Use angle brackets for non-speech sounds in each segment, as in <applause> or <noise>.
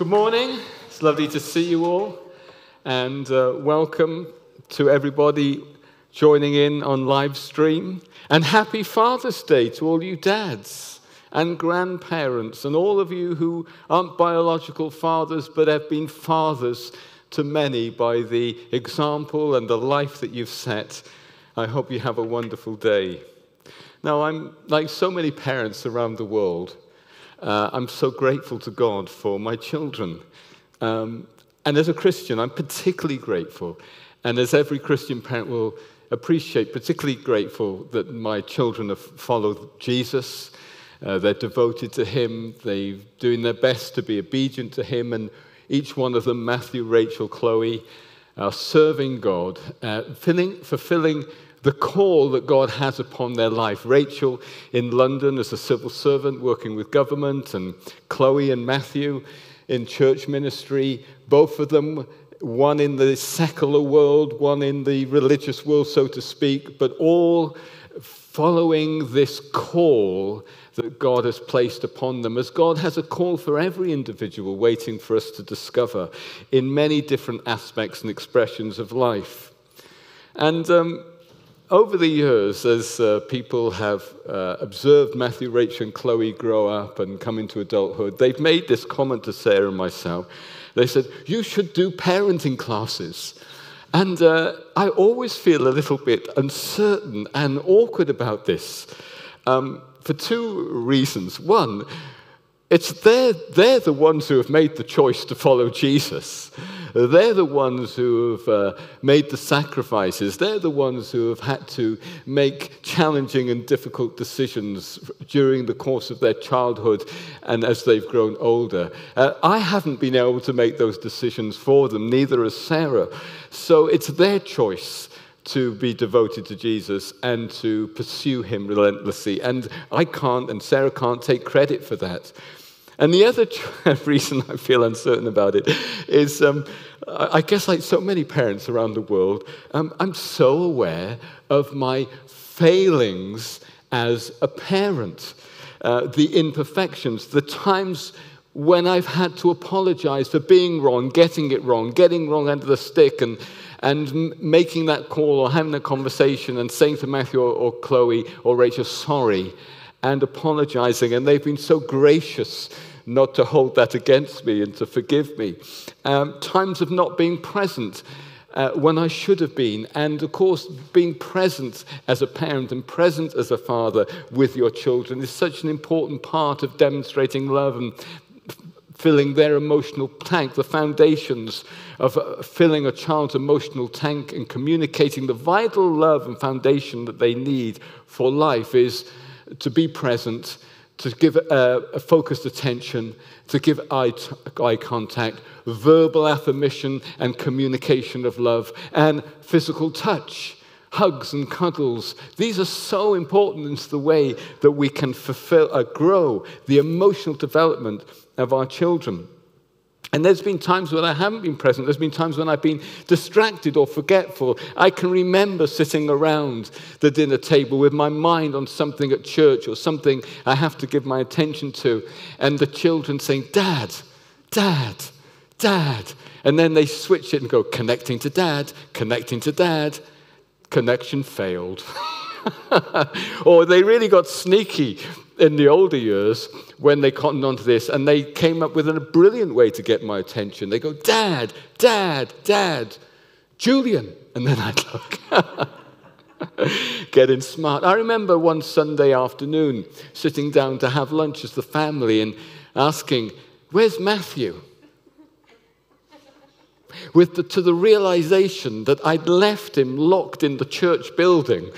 Good morning. It's lovely to see you all. And uh, welcome to everybody joining in on live stream. And happy Father's Day to all you dads and grandparents and all of you who aren't biological fathers but have been fathers to many by the example and the life that you've set. I hope you have a wonderful day. Now, I'm like so many parents around the world. Uh, I'm so grateful to God for my children. Um, and as a Christian, I'm particularly grateful. And as every Christian parent will appreciate, particularly grateful that my children have followed Jesus. Uh, they're devoted to Him. They're doing their best to be obedient to Him. And each one of them, Matthew, Rachel, Chloe, are serving God, uh, filling, fulfilling the call that God has upon their life. Rachel in London as a civil servant working with government, and Chloe and Matthew in church ministry, both of them, one in the secular world, one in the religious world, so to speak, but all following this call that God has placed upon them, as God has a call for every individual waiting for us to discover in many different aspects and expressions of life. And um, over the years, as uh, people have uh, observed Matthew, Rachel, and Chloe grow up and come into adulthood, they've made this comment to Sarah and myself. They said, You should do parenting classes. And uh, I always feel a little bit uncertain and awkward about this um, for two reasons. One, it's they're, they're the ones who have made the choice to follow Jesus. They're the ones who have uh, made the sacrifices. They're the ones who have had to make challenging and difficult decisions during the course of their childhood and as they've grown older. Uh, I haven't been able to make those decisions for them, neither has Sarah. So it's their choice to be devoted to Jesus and to pursue him relentlessly. And I can't, and Sarah can't take credit for that. And the other <laughs> reason I feel uncertain about it is um, I guess, like so many parents around the world, um, I'm so aware of my failings as a parent, uh, the imperfections, the times when I've had to apologize for being wrong, getting it wrong, getting wrong under the stick, and, and making that call or having a conversation and saying to Matthew or, or Chloe or Rachel, sorry, and apologizing. And they've been so gracious not to hold that against me and to forgive me. Um, times of not being present. Uh, when I should have been. And of course, being present as a parent and present as a father with your children is such an important part of demonstrating love and filling their emotional tank, the foundations of uh, filling a child's emotional tank and communicating the vital love and foundation that they need for life is to be present to give a, a focused attention, to give eye, t- eye contact, verbal affirmation and communication of love, and physical touch hugs and cuddles. These are so important in the way that we can fulfill, uh, grow the emotional development of our children. And there's been times when I haven't been present. There's been times when I've been distracted or forgetful. I can remember sitting around the dinner table with my mind on something at church or something I have to give my attention to, and the children saying, Dad, Dad, Dad. And then they switch it and go, connecting to Dad, connecting to Dad. Connection failed. <laughs> <laughs> or they really got sneaky in the older years when they cottoned onto this and they came up with a brilliant way to get my attention. They go, Dad, Dad, Dad, Julian. And then I'd look. <laughs> Getting smart. I remember one Sunday afternoon sitting down to have lunch as the family and asking, Where's Matthew? With the, to the realization that I'd left him locked in the church building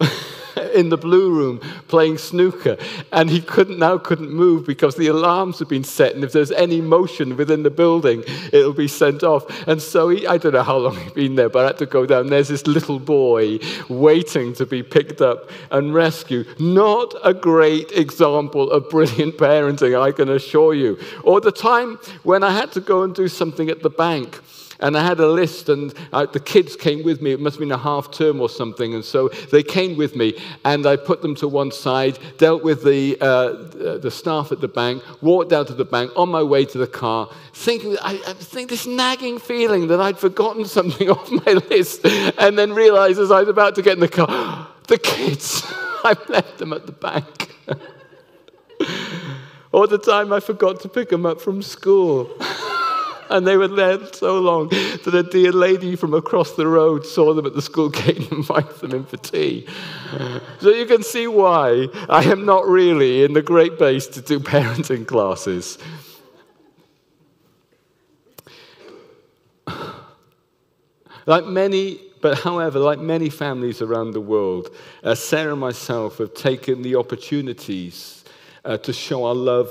<laughs> in the blue room playing snooker, and he couldn't now couldn't move because the alarms had been set, and if there's any motion within the building, it'll be sent off. And so he, I don't know how long he'd been there, but I had to go down. There's this little boy waiting to be picked up and rescued. Not a great example of brilliant parenting, I can assure you. Or the time when I had to go and do something at the bank And I had a list, and the kids came with me. It must have been a half term or something. And so they came with me, and I put them to one side, dealt with the, uh, the staff at the bank, walked out to the bank on my way to the car, thinking, I, I think this nagging feeling that I'd forgotten something <laughs> off my list, and then realized as I was about to get in the car, <gasps> the kids, <laughs> I've left them at the bank. <laughs> or the time I forgot to pick them up from school. And they were there so long that a dear lady from across the road saw them at the school gate <laughs> and invited them in for tea. So you can see why I am not really in the great base to do parenting classes. Like many, but however, like many families around the world, uh, Sarah and myself have taken the opportunities uh, to show our love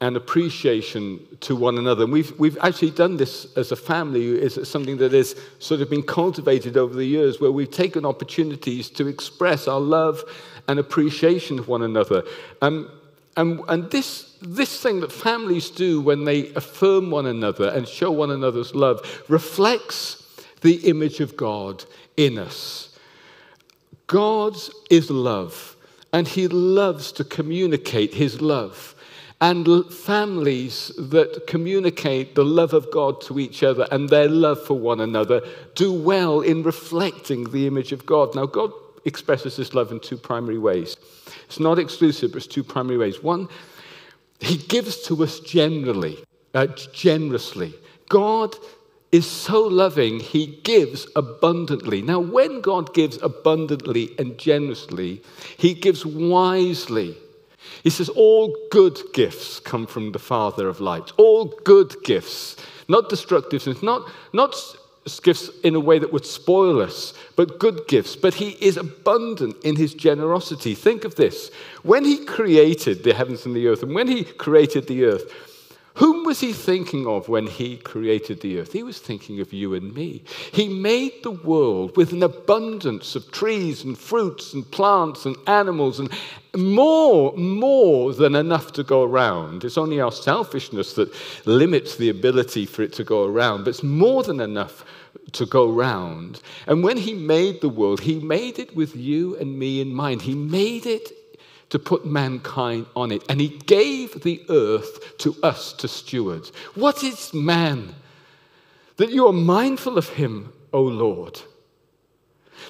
and appreciation to one another. And we've, we've actually done this as a family. It's something that has sort of been cultivated over the years where we've taken opportunities to express our love and appreciation of one another. Um, and, and this, this thing that families do when they affirm one another and show one another's love reflects the image of God in us. God is love, and He loves to communicate His love and families that communicate the love of God to each other and their love for one another do well in reflecting the image of God. Now, God expresses this love in two primary ways. It's not exclusive, but it's two primary ways. One, He gives to us generally, uh, generously. God is so loving, He gives abundantly. Now, when God gives abundantly and generously, He gives wisely. He says, All good gifts come from the Father of lights. All good gifts, not destructive gifts, not, not gifts in a way that would spoil us, but good gifts. But He is abundant in His generosity. Think of this. When He created the heavens and the earth, and when He created the earth, whom was he thinking of when he created the earth? He was thinking of you and me. He made the world with an abundance of trees and fruits and plants and animals and more, more than enough to go around. It's only our selfishness that limits the ability for it to go around, but it's more than enough to go round. And when he made the world, he made it with you and me in mind. He made it to put mankind on it. And he gave the earth to us to steward. What is man? That you are mindful of him, O Lord.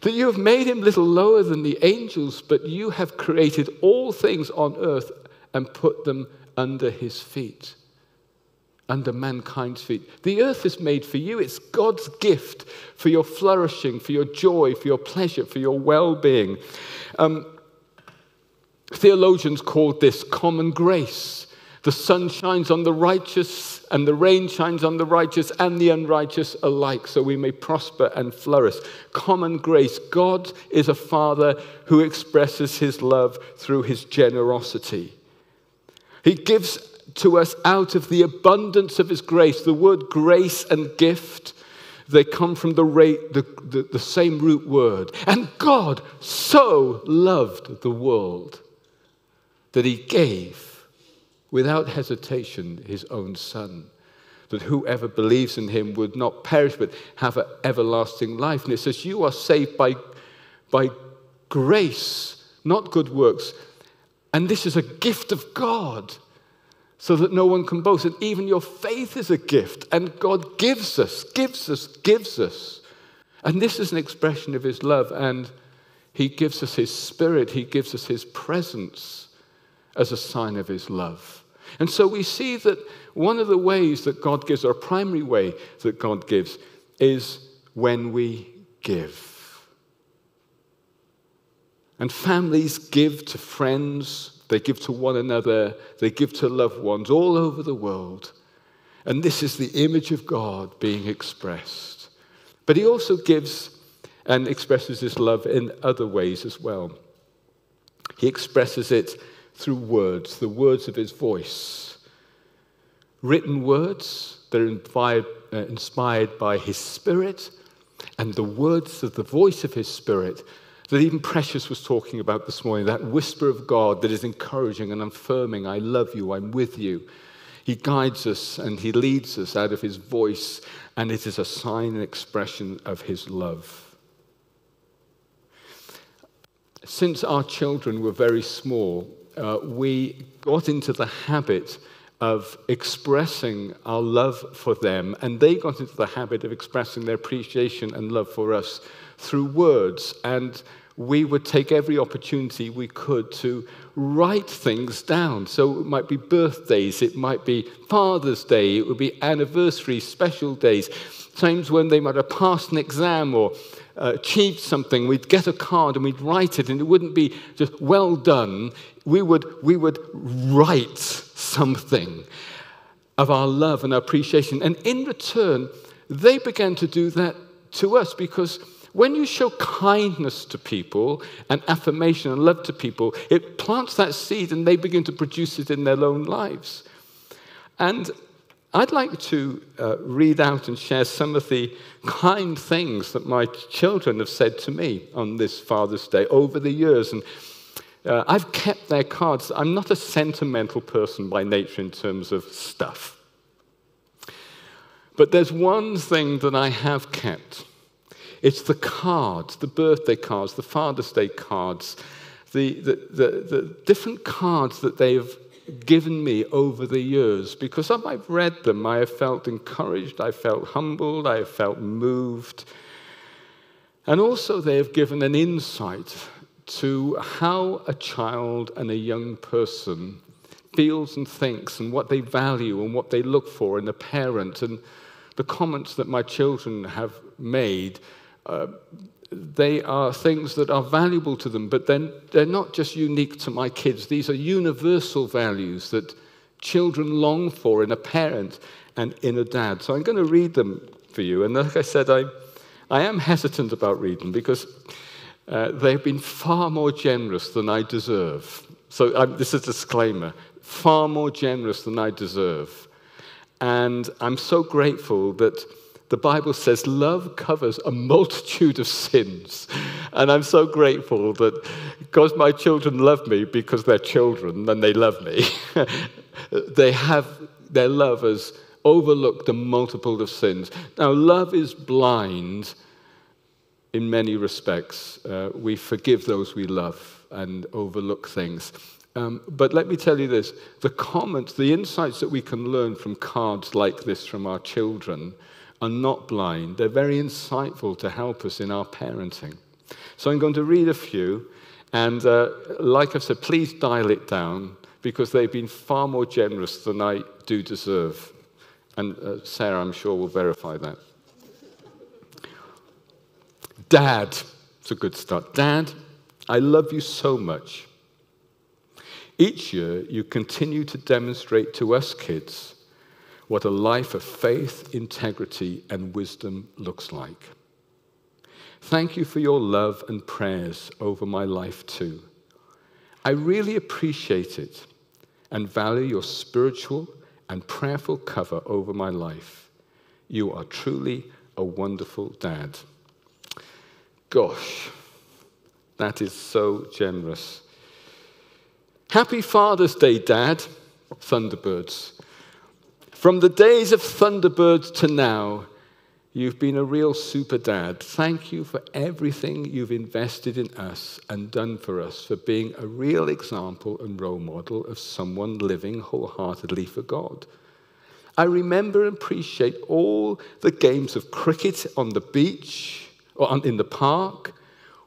That you have made him little lower than the angels, but you have created all things on earth and put them under his feet, under mankind's feet. The earth is made for you. It's God's gift for your flourishing, for your joy, for your pleasure, for your well being. Um, Theologians called this common grace. The sun shines on the righteous, and the rain shines on the righteous and the unrighteous alike, so we may prosper and flourish. Common grace. God is a father who expresses his love through his generosity. He gives to us out of the abundance of his grace. The word grace and gift, they come from the, the, the, the same root word. And God so loved the world that he gave without hesitation his own son, that whoever believes in him would not perish but have an everlasting life. And it says, You are saved by, by grace, not good works. And this is a gift of God so that no one can boast. And even your faith is a gift, and God gives us, gives us, gives us. And this is an expression of His love, and He gives us His Spirit, He gives us His presence as a sign of his love. And so we see that one of the ways that God gives, or primary way that God gives, is when we give. And families give to friends, they give to one another, they give to loved ones all over the world. And this is the image of God being expressed. But he also gives and expresses his love in other ways as well. He expresses it through words, the words of his voice. Written words that are uh, inspired by his spirit, and the words of the voice of his spirit that even Precious was talking about this morning, that whisper of God that is encouraging and affirming, I love you, I'm with you. He guides us and He leads us out of His voice, and it is a sign and expression of His love. Since our children were very small, uh, we got into the habit of expressing our love for them, and they got into the habit of expressing their appreciation and love for us through words. And we would take every opportunity we could to write things down. So it might be birthdays, it might be Father's Day, it would be anniversaries, special days, times when they might have passed an exam or uh, achieved something, we'd get a card and we'd write it, and it wouldn't be just well done. We would, we would write something of our love and our appreciation. And in return, they began to do that to us because when you show kindness to people and affirmation and love to people, it plants that seed and they begin to produce it in their own lives. And I'd like to uh, read out and share some of the kind things that my children have said to me on this Father's Day over the years. And uh, I've kept their cards. I'm not a sentimental person by nature in terms of stuff. But there's one thing that I have kept it's the cards, the birthday cards, the Father's Day cards, the, the, the, the different cards that they've given me over the years. Because I've read them, I have felt encouraged, I felt humbled, I have felt moved. And also, they have given an insight to how a child and a young person feels and thinks and what they value and what they look for in a parent. And the comments that my children have made uh, they are things that are valuable to them, but then they're not just unique to my kids. These are universal values that children long for in a parent and in a dad. So I'm going to read them for you. And like I said, I, I am hesitant about reading because uh, they've been far more generous than I deserve. So I'm, this is a disclaimer far more generous than I deserve. And I'm so grateful that the Bible says love covers a multitude of sins. And I'm so grateful that because my children love me because they're children and they love me, <laughs> they have their love has overlooked a multiple of sins. Now, love is blind in many respects. Uh, we forgive those we love and overlook things. Um, but let me tell you this the comments, the insights that we can learn from cards like this from our children are not blind. They're very insightful to help us in our parenting. So I'm going to read a few. And uh, like I've said, please dial it down because they've been far more generous than I do deserve. And uh, Sarah, I'm sure, will verify that. Dad, it's a good start. Dad, I love you so much. Each year, you continue to demonstrate to us kids what a life of faith, integrity, and wisdom looks like. Thank you for your love and prayers over my life too. I really appreciate it and value your spiritual and prayerful cover over my life. You are truly a wonderful dad. Gosh, that is so generous. Happy Father's Day, Dad. Thunderbirds. From the days of Thunderbirds to now, you've been a real super dad. Thank you for everything you've invested in us and done for us, for being a real example and role model of someone living wholeheartedly for God. I remember and appreciate all the games of cricket on the beach or in the park,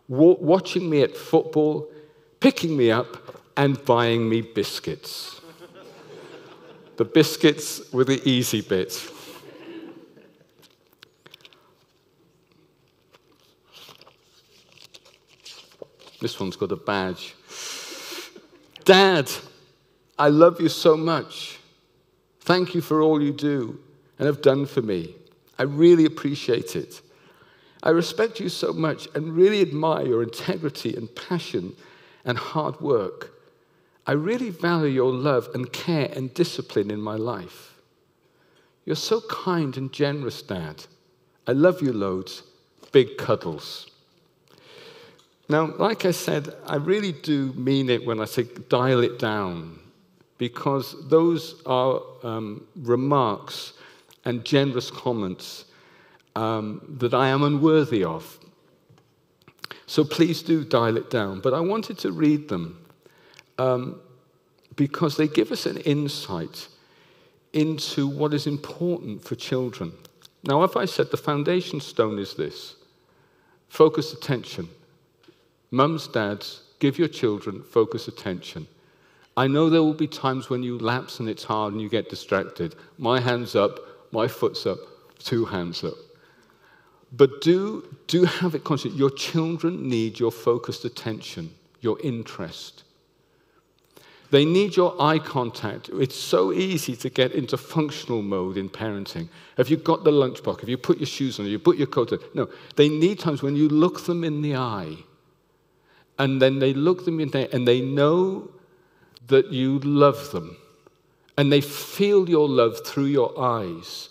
watching me at football, picking me up, and buying me biscuits. The biscuits were the easy bit. This one's got a badge. Dad, I love you so much. Thank you for all you do and have done for me. I really appreciate it. I respect you so much and really admire your integrity and passion and hard work. I really value your love and care and discipline in my life. You're so kind and generous, Dad. I love you loads. Big cuddles. Now, like I said, I really do mean it when I say dial it down because those are um, remarks and generous comments um, that I am unworthy of. So please do dial it down. But I wanted to read them um, because they give us an insight into what is important for children. Now, if I said the foundation stone is this focus attention. Mums, dads, give your children focus attention. I know there will be times when you lapse and it's hard and you get distracted. My hand's up, my foot's up, two hands up. But do, do have it conscious. Your children need your focused attention, your interest. They need your eye contact. It's so easy to get into functional mode in parenting. Have you got the lunchbox? Have you put your shoes on? Have you put your coat on? No. They need times when you look them in the eye, and then they look them in there, and they know that you love them, and they feel your love through your eyes.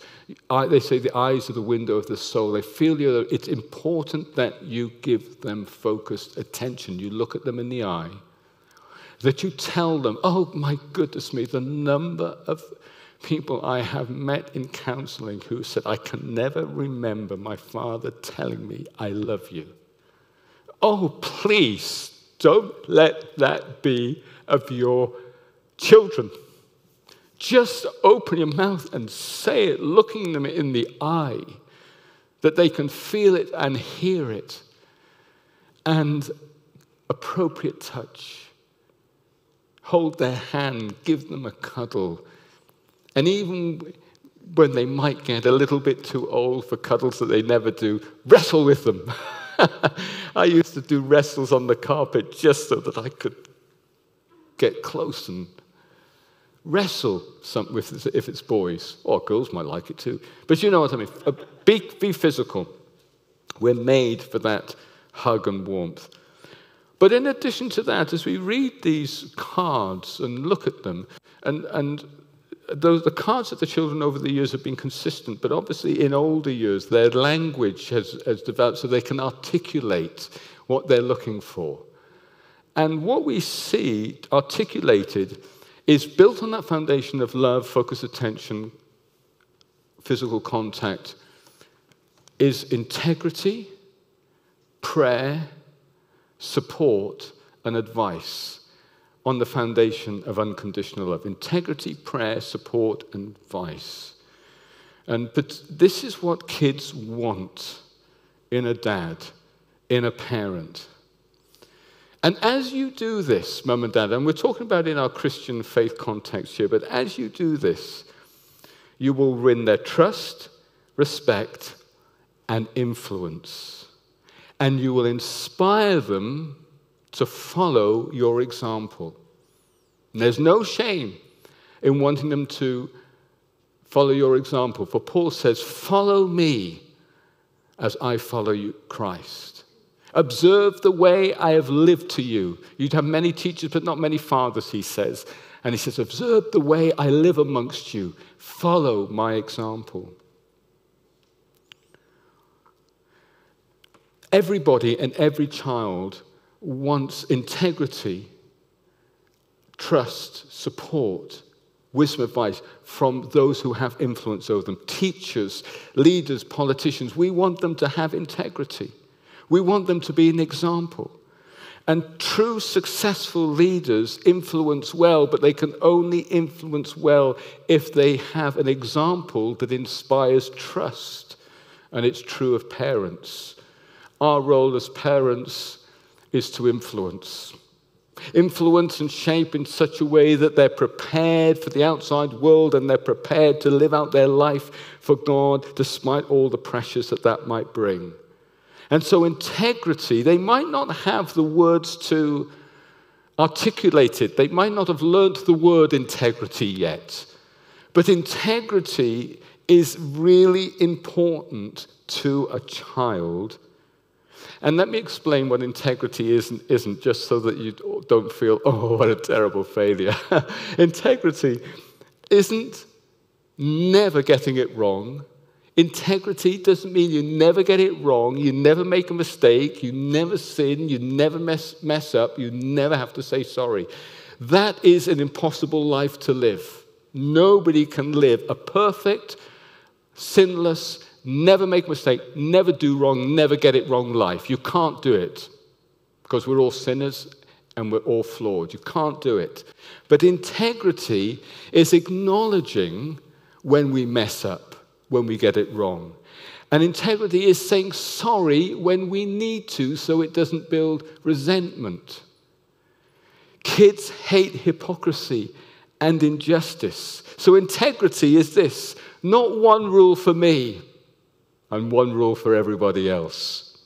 I, they say the eyes are the window of the soul. They feel you. It's important that you give them focused attention. You look at them in the eye that you tell them, oh my goodness me, the number of people I have met in counseling who said, I can never remember my father telling me, I love you. Oh, please don't let that be of your children. Just open your mouth and say it, looking them in the eye, that they can feel it and hear it. And appropriate touch hold their hand, give them a cuddle. And even when they might get a little bit too old for cuddles that they never do, wrestle with them. <laughs> I used to do wrestles on the carpet just so that I could get close and wrestle some, with, if it's boys, or girls might like it too. But you know what I mean. Be, be physical. We're made for that hug and warmth. But in addition to that, as we read these cards and look at them, and, and the cards of the children over the years have been consistent, but obviously in older years, their language has, has developed so they can articulate what they're looking for. And what we see articulated is built on that foundation of love, focus, attention, physical contact, is integrity, prayer, support, and advice on the foundation of unconditional love integrity, prayer, support, and advice. And, but this is what kids want in a dad, in a parent. And as you do this, mum and dad, and we're talking about in our Christian faith context here, but as you do this, you will win their trust, respect, and influence and you will inspire them to follow your example. And there's no shame in wanting them to follow your example. For Paul says, Follow me as I follow you, Christ. Observe the way I have lived to you. You'd have many teachers, but not many fathers, he says. And he says, Observe the way I live amongst you. Follow my example. Everybody and every child wants integrity, trust, support, wisdom, advice from those who have influence over them teachers, leaders, politicians. We want them to have integrity. We want them to be an example. And true successful leaders influence well, but they can only influence well if they have an example that inspires trust. And it's true of parents. Our role as parents is to influence. Influence and shape in such a way that they're prepared for the outside world and they're prepared to live out their life for God despite all the pressures that that might bring. And so, integrity, they might not have the words to articulate it, they might not have learnt the word integrity yet. But integrity is really important to a child and let me explain what integrity is and isn't, just so that you don't feel, oh, what a terrible failure. <laughs> integrity isn't never getting it wrong. Integrity doesn't mean you never get it wrong, you never make a mistake, you never sin, you never mess, mess up, you never have to say sorry. That is an impossible life to live. Nobody can live a perfect, sinless, never make a mistake, never do wrong, never get it wrong life. You can't do it because we're all sinners and we're all flawed. You can't do it. But integrity is acknowledging when we mess up, when we get it wrong. And integrity is saying sorry when we need to so it doesn't build resentment. Kids hate hypocrisy and injustice. So integrity is this not one rule for me and one rule for everybody else.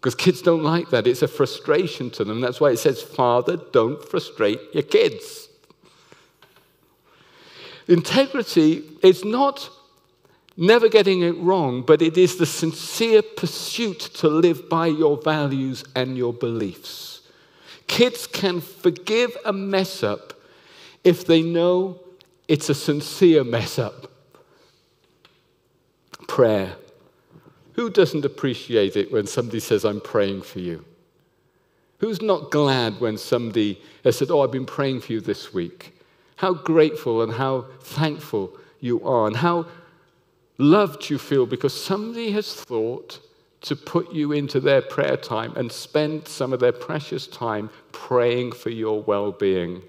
Because kids don't like that. It's a frustration to them. That's why it says, Father, don't frustrate your kids. Integrity is not never getting it wrong, but it is the sincere pursuit to live by your values and your beliefs. Kids can forgive a mess up if they know it's a sincere mess up. Prayer. Who doesn't appreciate it when somebody says, I'm praying for you? Who's not glad when somebody has said, Oh, I've been praying for you this week? How grateful and how thankful you are, and how loved you feel because somebody has thought to put you into their prayer time and spend some of their precious time praying for your well being.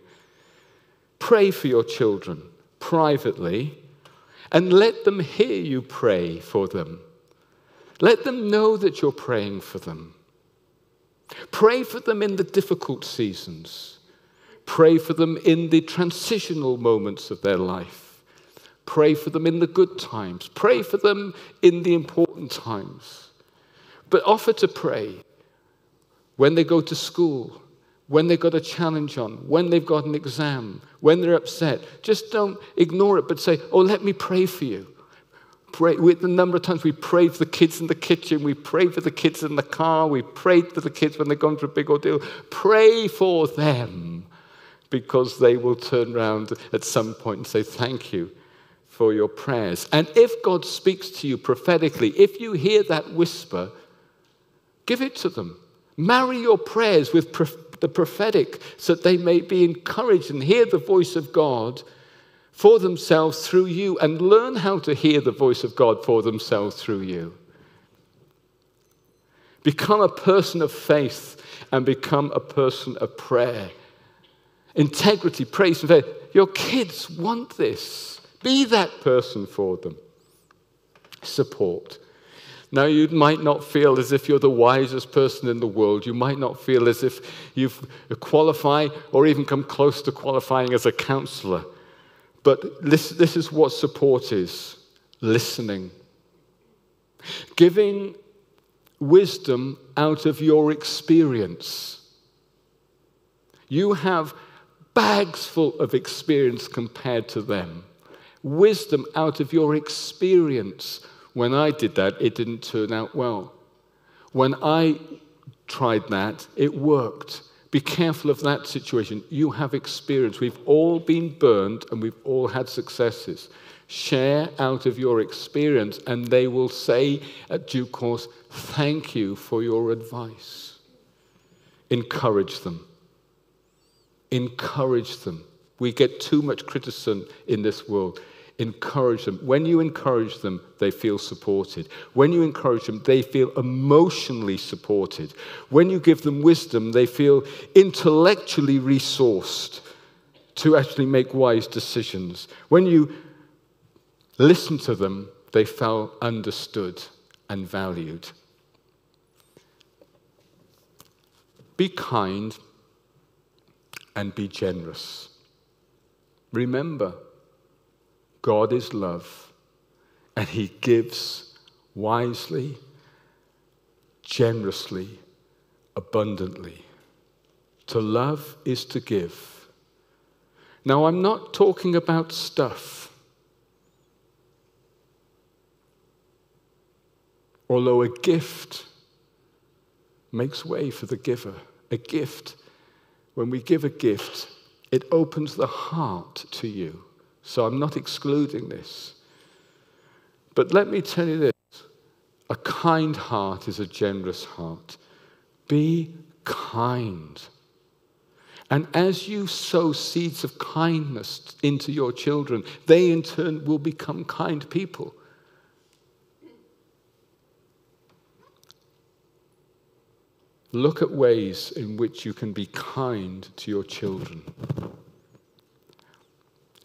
Pray for your children privately and let them hear you pray for them. Let them know that you're praying for them. Pray for them in the difficult seasons. Pray for them in the transitional moments of their life. Pray for them in the good times. Pray for them in the important times. But offer to pray when they go to school, when they've got a challenge on, when they've got an exam, when they're upset. Just don't ignore it, but say, Oh, let me pray for you. Pray. With the number of times we prayed for the kids in the kitchen, we prayed for the kids in the car, we prayed for the kids when they're going through a big ordeal. Pray for them because they will turn around at some point and say, Thank you for your prayers. And if God speaks to you prophetically, if you hear that whisper, Give it to them. Marry your prayers with the prophetic so that they may be encouraged and hear the voice of God for themselves through you and learn how to hear the voice of God for themselves through you. Become a person of faith and become a person of prayer. Integrity, praise, and faith. Your kids want this. Be that person for them. Support. Now, you might not feel as if you're the wisest person in the world. You might not feel as if you've or even come close to qualifying as a counselor. But this, this is what support is listening, giving wisdom out of your experience. You have bags full of experience compared to them. Wisdom out of your experience when I did that, it didn't turn out well. When I tried that, it worked. Be careful of that situation. You have experience. We've all been burned and we've all had successes. Share out of your experience, and they will say at due course, Thank you for your advice. Encourage them. Encourage them. We get too much criticism in this world. Encourage them. When you encourage them, they feel supported. When you encourage them, they feel emotionally supported. When you give them wisdom, they feel intellectually resourced to actually make wise decisions. When you listen to them, they feel understood and valued. Be kind and be generous. Remember, God is love, and He gives wisely, generously, abundantly. To love is to give. Now, I'm not talking about stuff. Although a gift makes way for the giver. A gift, when we give a gift, it opens the heart to you. So I'm not excluding this. But let me tell you this a kind heart is a generous heart. Be kind. And as you sow seeds of kindness into your children, they in turn will become kind people. Look at ways in which you can be kind to your children.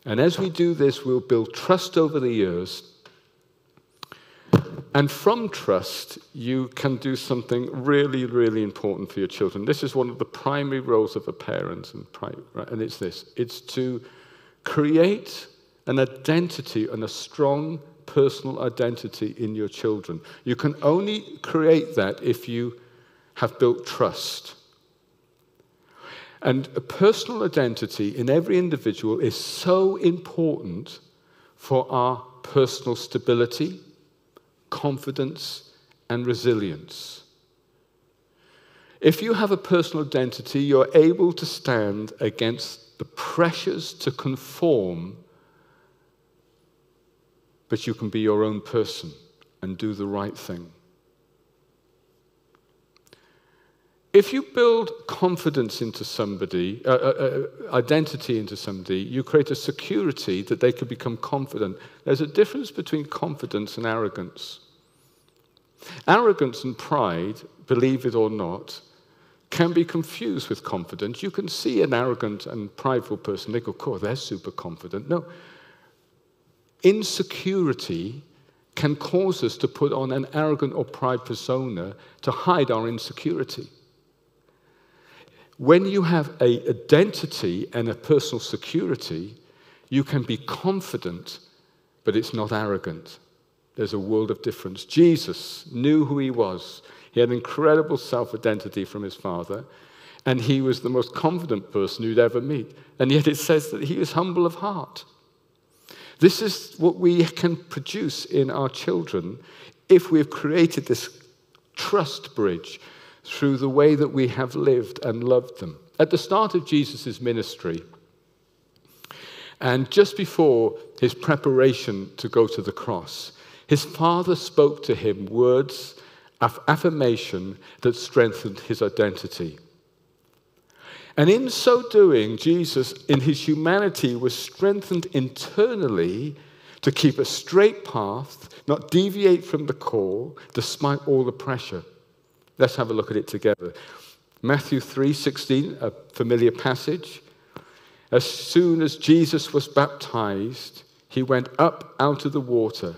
And as we do this, we'll build trust over the years. And from trust, you can do something really, really important for your children. This is one of the primary roles of a parent, and, and it's this it's to create an identity and a strong personal identity in your children. You can only create that if you have built trust. And a personal identity in every individual is so important for our personal stability, confidence, and resilience. If you have a personal identity, you're able to stand against the pressures to conform, but you can be your own person and do the right thing. If you build confidence into somebody, uh, uh, uh, identity into somebody, you create a security that they can become confident. There's a difference between confidence and arrogance. Arrogance and pride, believe it or not, can be confused with confidence. You can see an arrogant and prideful person, they go, oh, they're super confident. No. Insecurity can cause us to put on an arrogant or pride persona to hide our insecurity. When you have a identity and a personal security, you can be confident, but it's not arrogant. There's a world of difference. Jesus knew who he was. He had incredible self identity from his father, and he was the most confident person you'd ever meet. And yet it says that he is humble of heart. This is what we can produce in our children if we've created this trust bridge through the way that we have lived and loved them. At the start of Jesus' ministry, and just before his preparation to go to the cross, his father spoke to him words of affirmation that strengthened his identity. And in so doing, Jesus, in his humanity, was strengthened internally to keep a straight path, not deviate from the call, despite all the pressure. Let's have a look at it together. Matthew 3:16, a familiar passage. As soon as Jesus was baptized, he went up out of the water.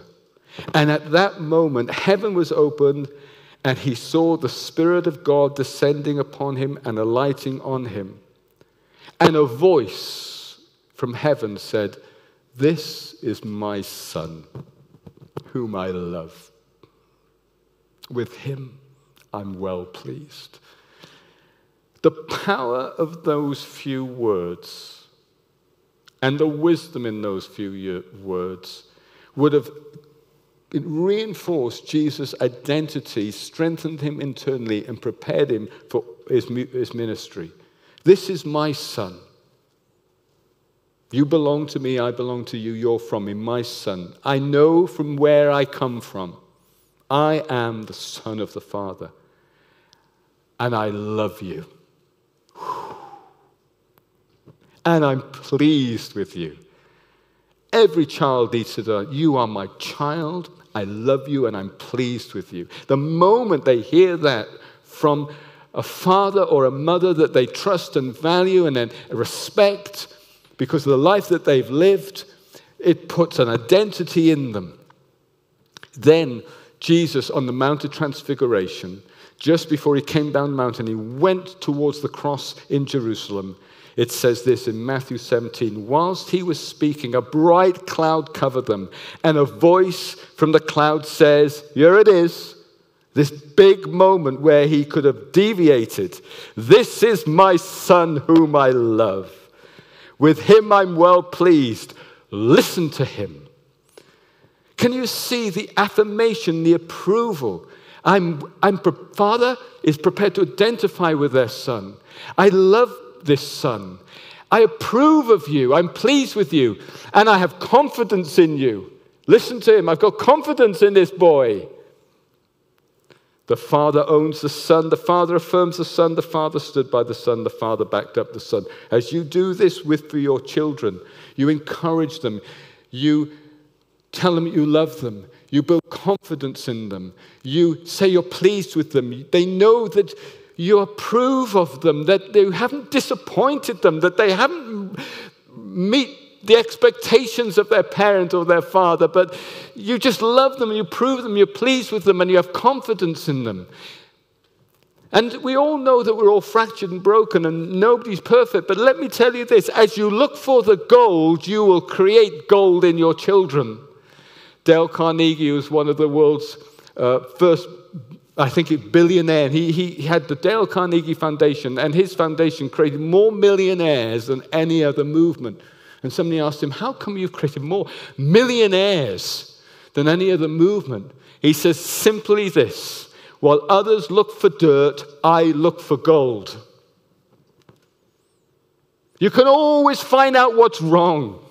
And at that moment, heaven was opened, and he saw the Spirit of God descending upon him and alighting on him. And a voice from heaven said, This is my Son, whom I love. With him I'm well pleased. The power of those few words and the wisdom in those few words would have reinforced Jesus' identity, strengthened him internally, and prepared him for his, ministry. This is my son. You belong to me, I belong to you, you're from me, my son. I know from where I come from. I am the son of the Father and I love you. And I'm pleased with you. Every child needs to know you are my child, I love you, and I'm pleased with you. The moment they hear that from a father or a mother that they trust and value and then respect because of the life that they've lived, it puts an identity in them. Then Jesus on the Mount of Transfiguration just before he came down the mountain, he went towards the cross in Jerusalem. It says this in Matthew 17 Whilst he was speaking, a bright cloud covered them, and a voice from the cloud says, Here it is, this big moment where he could have deviated. This is my son whom I love. With him I'm well pleased. Listen to him. Can you see the affirmation, the approval? I'm, I'm, Father is prepared to identify with their son. I love this son. I approve of you. I'm pleased with you. And I have confidence in you. Listen to him. I've got confidence in this boy. The Father owns the Son. The Father affirms the Son. The Father stood by the Son. The Father backed up the Son. As you do this with for your children, you encourage them. You tell them you love them. You build confidence in them. You say you're pleased with them. They know that you approve of them, that you haven't disappointed them, that they haven't meet the expectations of their parent or their father, but you just love them, you prove them, you're pleased with them, and you have confidence in them. And we all know that we're all fractured and broken and nobody's perfect, but let me tell you this as you look for the gold, you will create gold in your children. Dale Carnegie was one of the world's uh, first, I think, billionaire. He, he had the Dale Carnegie Foundation, and his foundation created more millionaires than any other movement. And somebody asked him, How come you've created more millionaires than any other movement? He says simply this while others look for dirt, I look for gold. You can always find out what's wrong.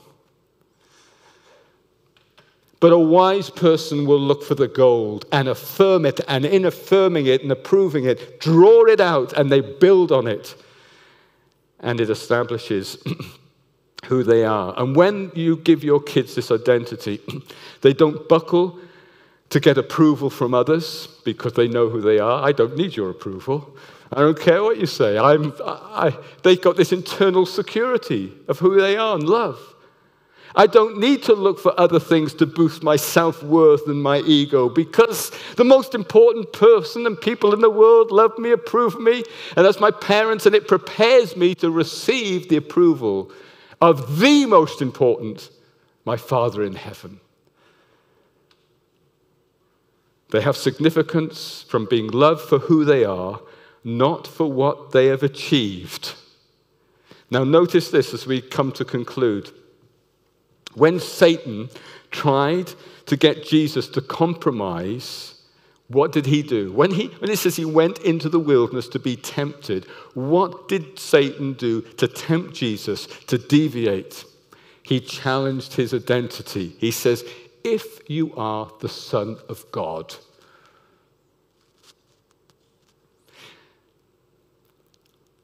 But a wise person will look for the gold and affirm it, and in affirming it and approving it, draw it out and they build on it. And it establishes <clears throat> who they are. And when you give your kids this identity, <clears throat> they don't buckle to get approval from others because they know who they are. I don't need your approval. I don't care what you say. I, they've got this internal security of who they are and love. I don't need to look for other things to boost my self worth and my ego because the most important person and people in the world love me, approve me, and that's my parents, and it prepares me to receive the approval of the most important, my Father in heaven. They have significance from being loved for who they are, not for what they have achieved. Now, notice this as we come to conclude. When Satan tried to get Jesus to compromise, what did he do? When, he, when it says he went into the wilderness to be tempted, what did Satan do to tempt Jesus to deviate? He challenged his identity. He says, If you are the Son of God,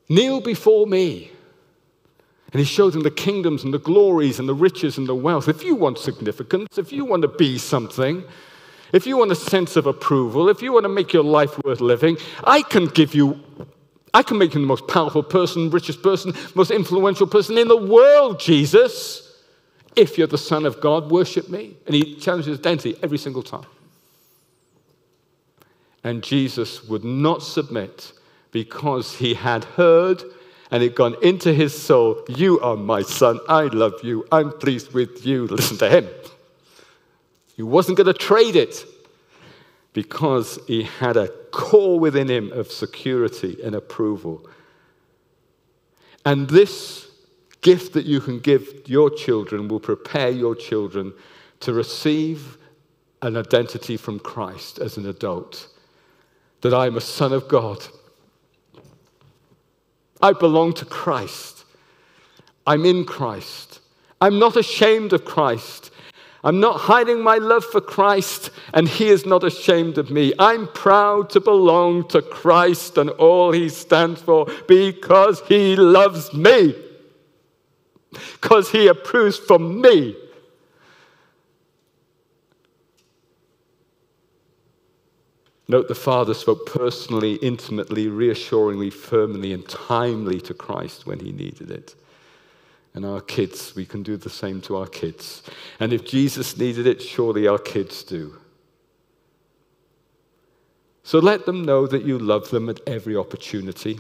kneel before me. And he showed them the kingdoms and the glories and the riches and the wealth. If you want significance, if you want to be something, if you want a sense of approval, if you want to make your life worth living, I can give you, I can make you the most powerful person, richest person, most influential person in the world, Jesus. If you're the Son of God, worship me. And he challenges identity every single time. And Jesus would not submit because he had heard and it gone into his soul, You are my son. I love you. I'm pleased with you. Listen to him. He wasn't going to trade it because he had a core within him of security and approval. And this gift that you can give your children will prepare your children to receive an identity from Christ as an adult that I'm a son of God. I belong to Christ. I'm in Christ. I'm not ashamed of Christ. I'm not hiding my love for Christ, and He is not ashamed of me. I'm proud to belong to Christ and all He stands for because He loves me, because He approves for me. Note the Father spoke personally, intimately, reassuringly, firmly, and timely to Christ when He needed it and our kids, we can do the same to our kids. And if Jesus needed it, surely our kids do. So let them know that you love them at every opportunity.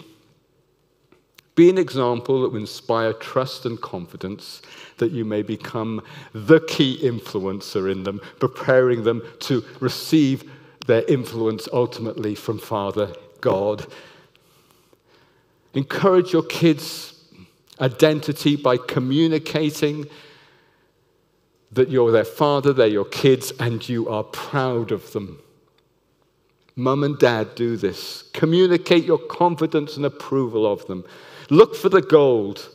Be an example that will inspire trust and confidence that you may become the key influencer in them, preparing them to receive their influence ultimately from Father God. Encourage your kids identity by communicating that you're their father, they're your kids, and you are proud of them. Mum and dad do this. Communicate your confidence and approval of them. Look for the gold.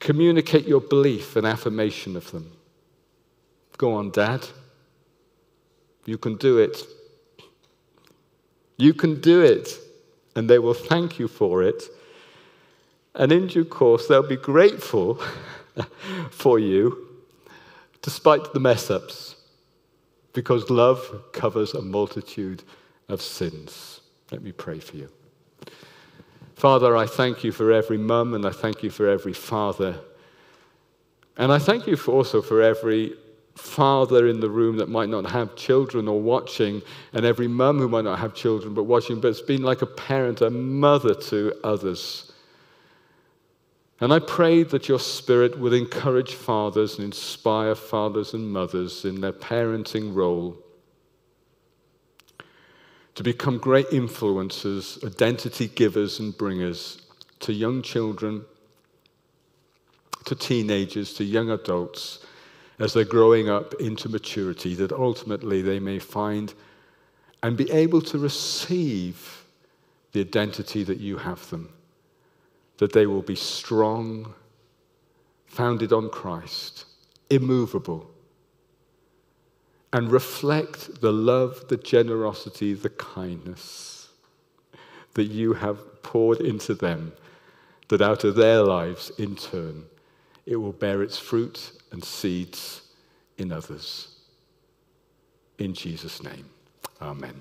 Communicate your belief and affirmation of them. Go on, dad. You can do it. You can do it, and they will thank you for it. And in due course, they'll be grateful <laughs> for you, despite the mess ups, because love covers a multitude of sins. Let me pray for you. Father, I thank you for every mum and I thank you for every father. And I thank you for also for every father in the room that might not have children or watching, and every mum who might not have children but watching, but it's been like a parent, a mother to others. And I pray that your spirit would encourage fathers and inspire fathers and mothers in their parenting role to become great influencers, identity givers and bringers to young children, to teenagers, to young adults as they're growing up into maturity, that ultimately they may find and be able to receive the identity that you have them, that they will be strong, founded on Christ, immovable and reflect the love, the generosity, the kindness that you have poured into them, that out of their lives, in turn, it will bear its fruit and seeds in others. In Jesus' name, amen.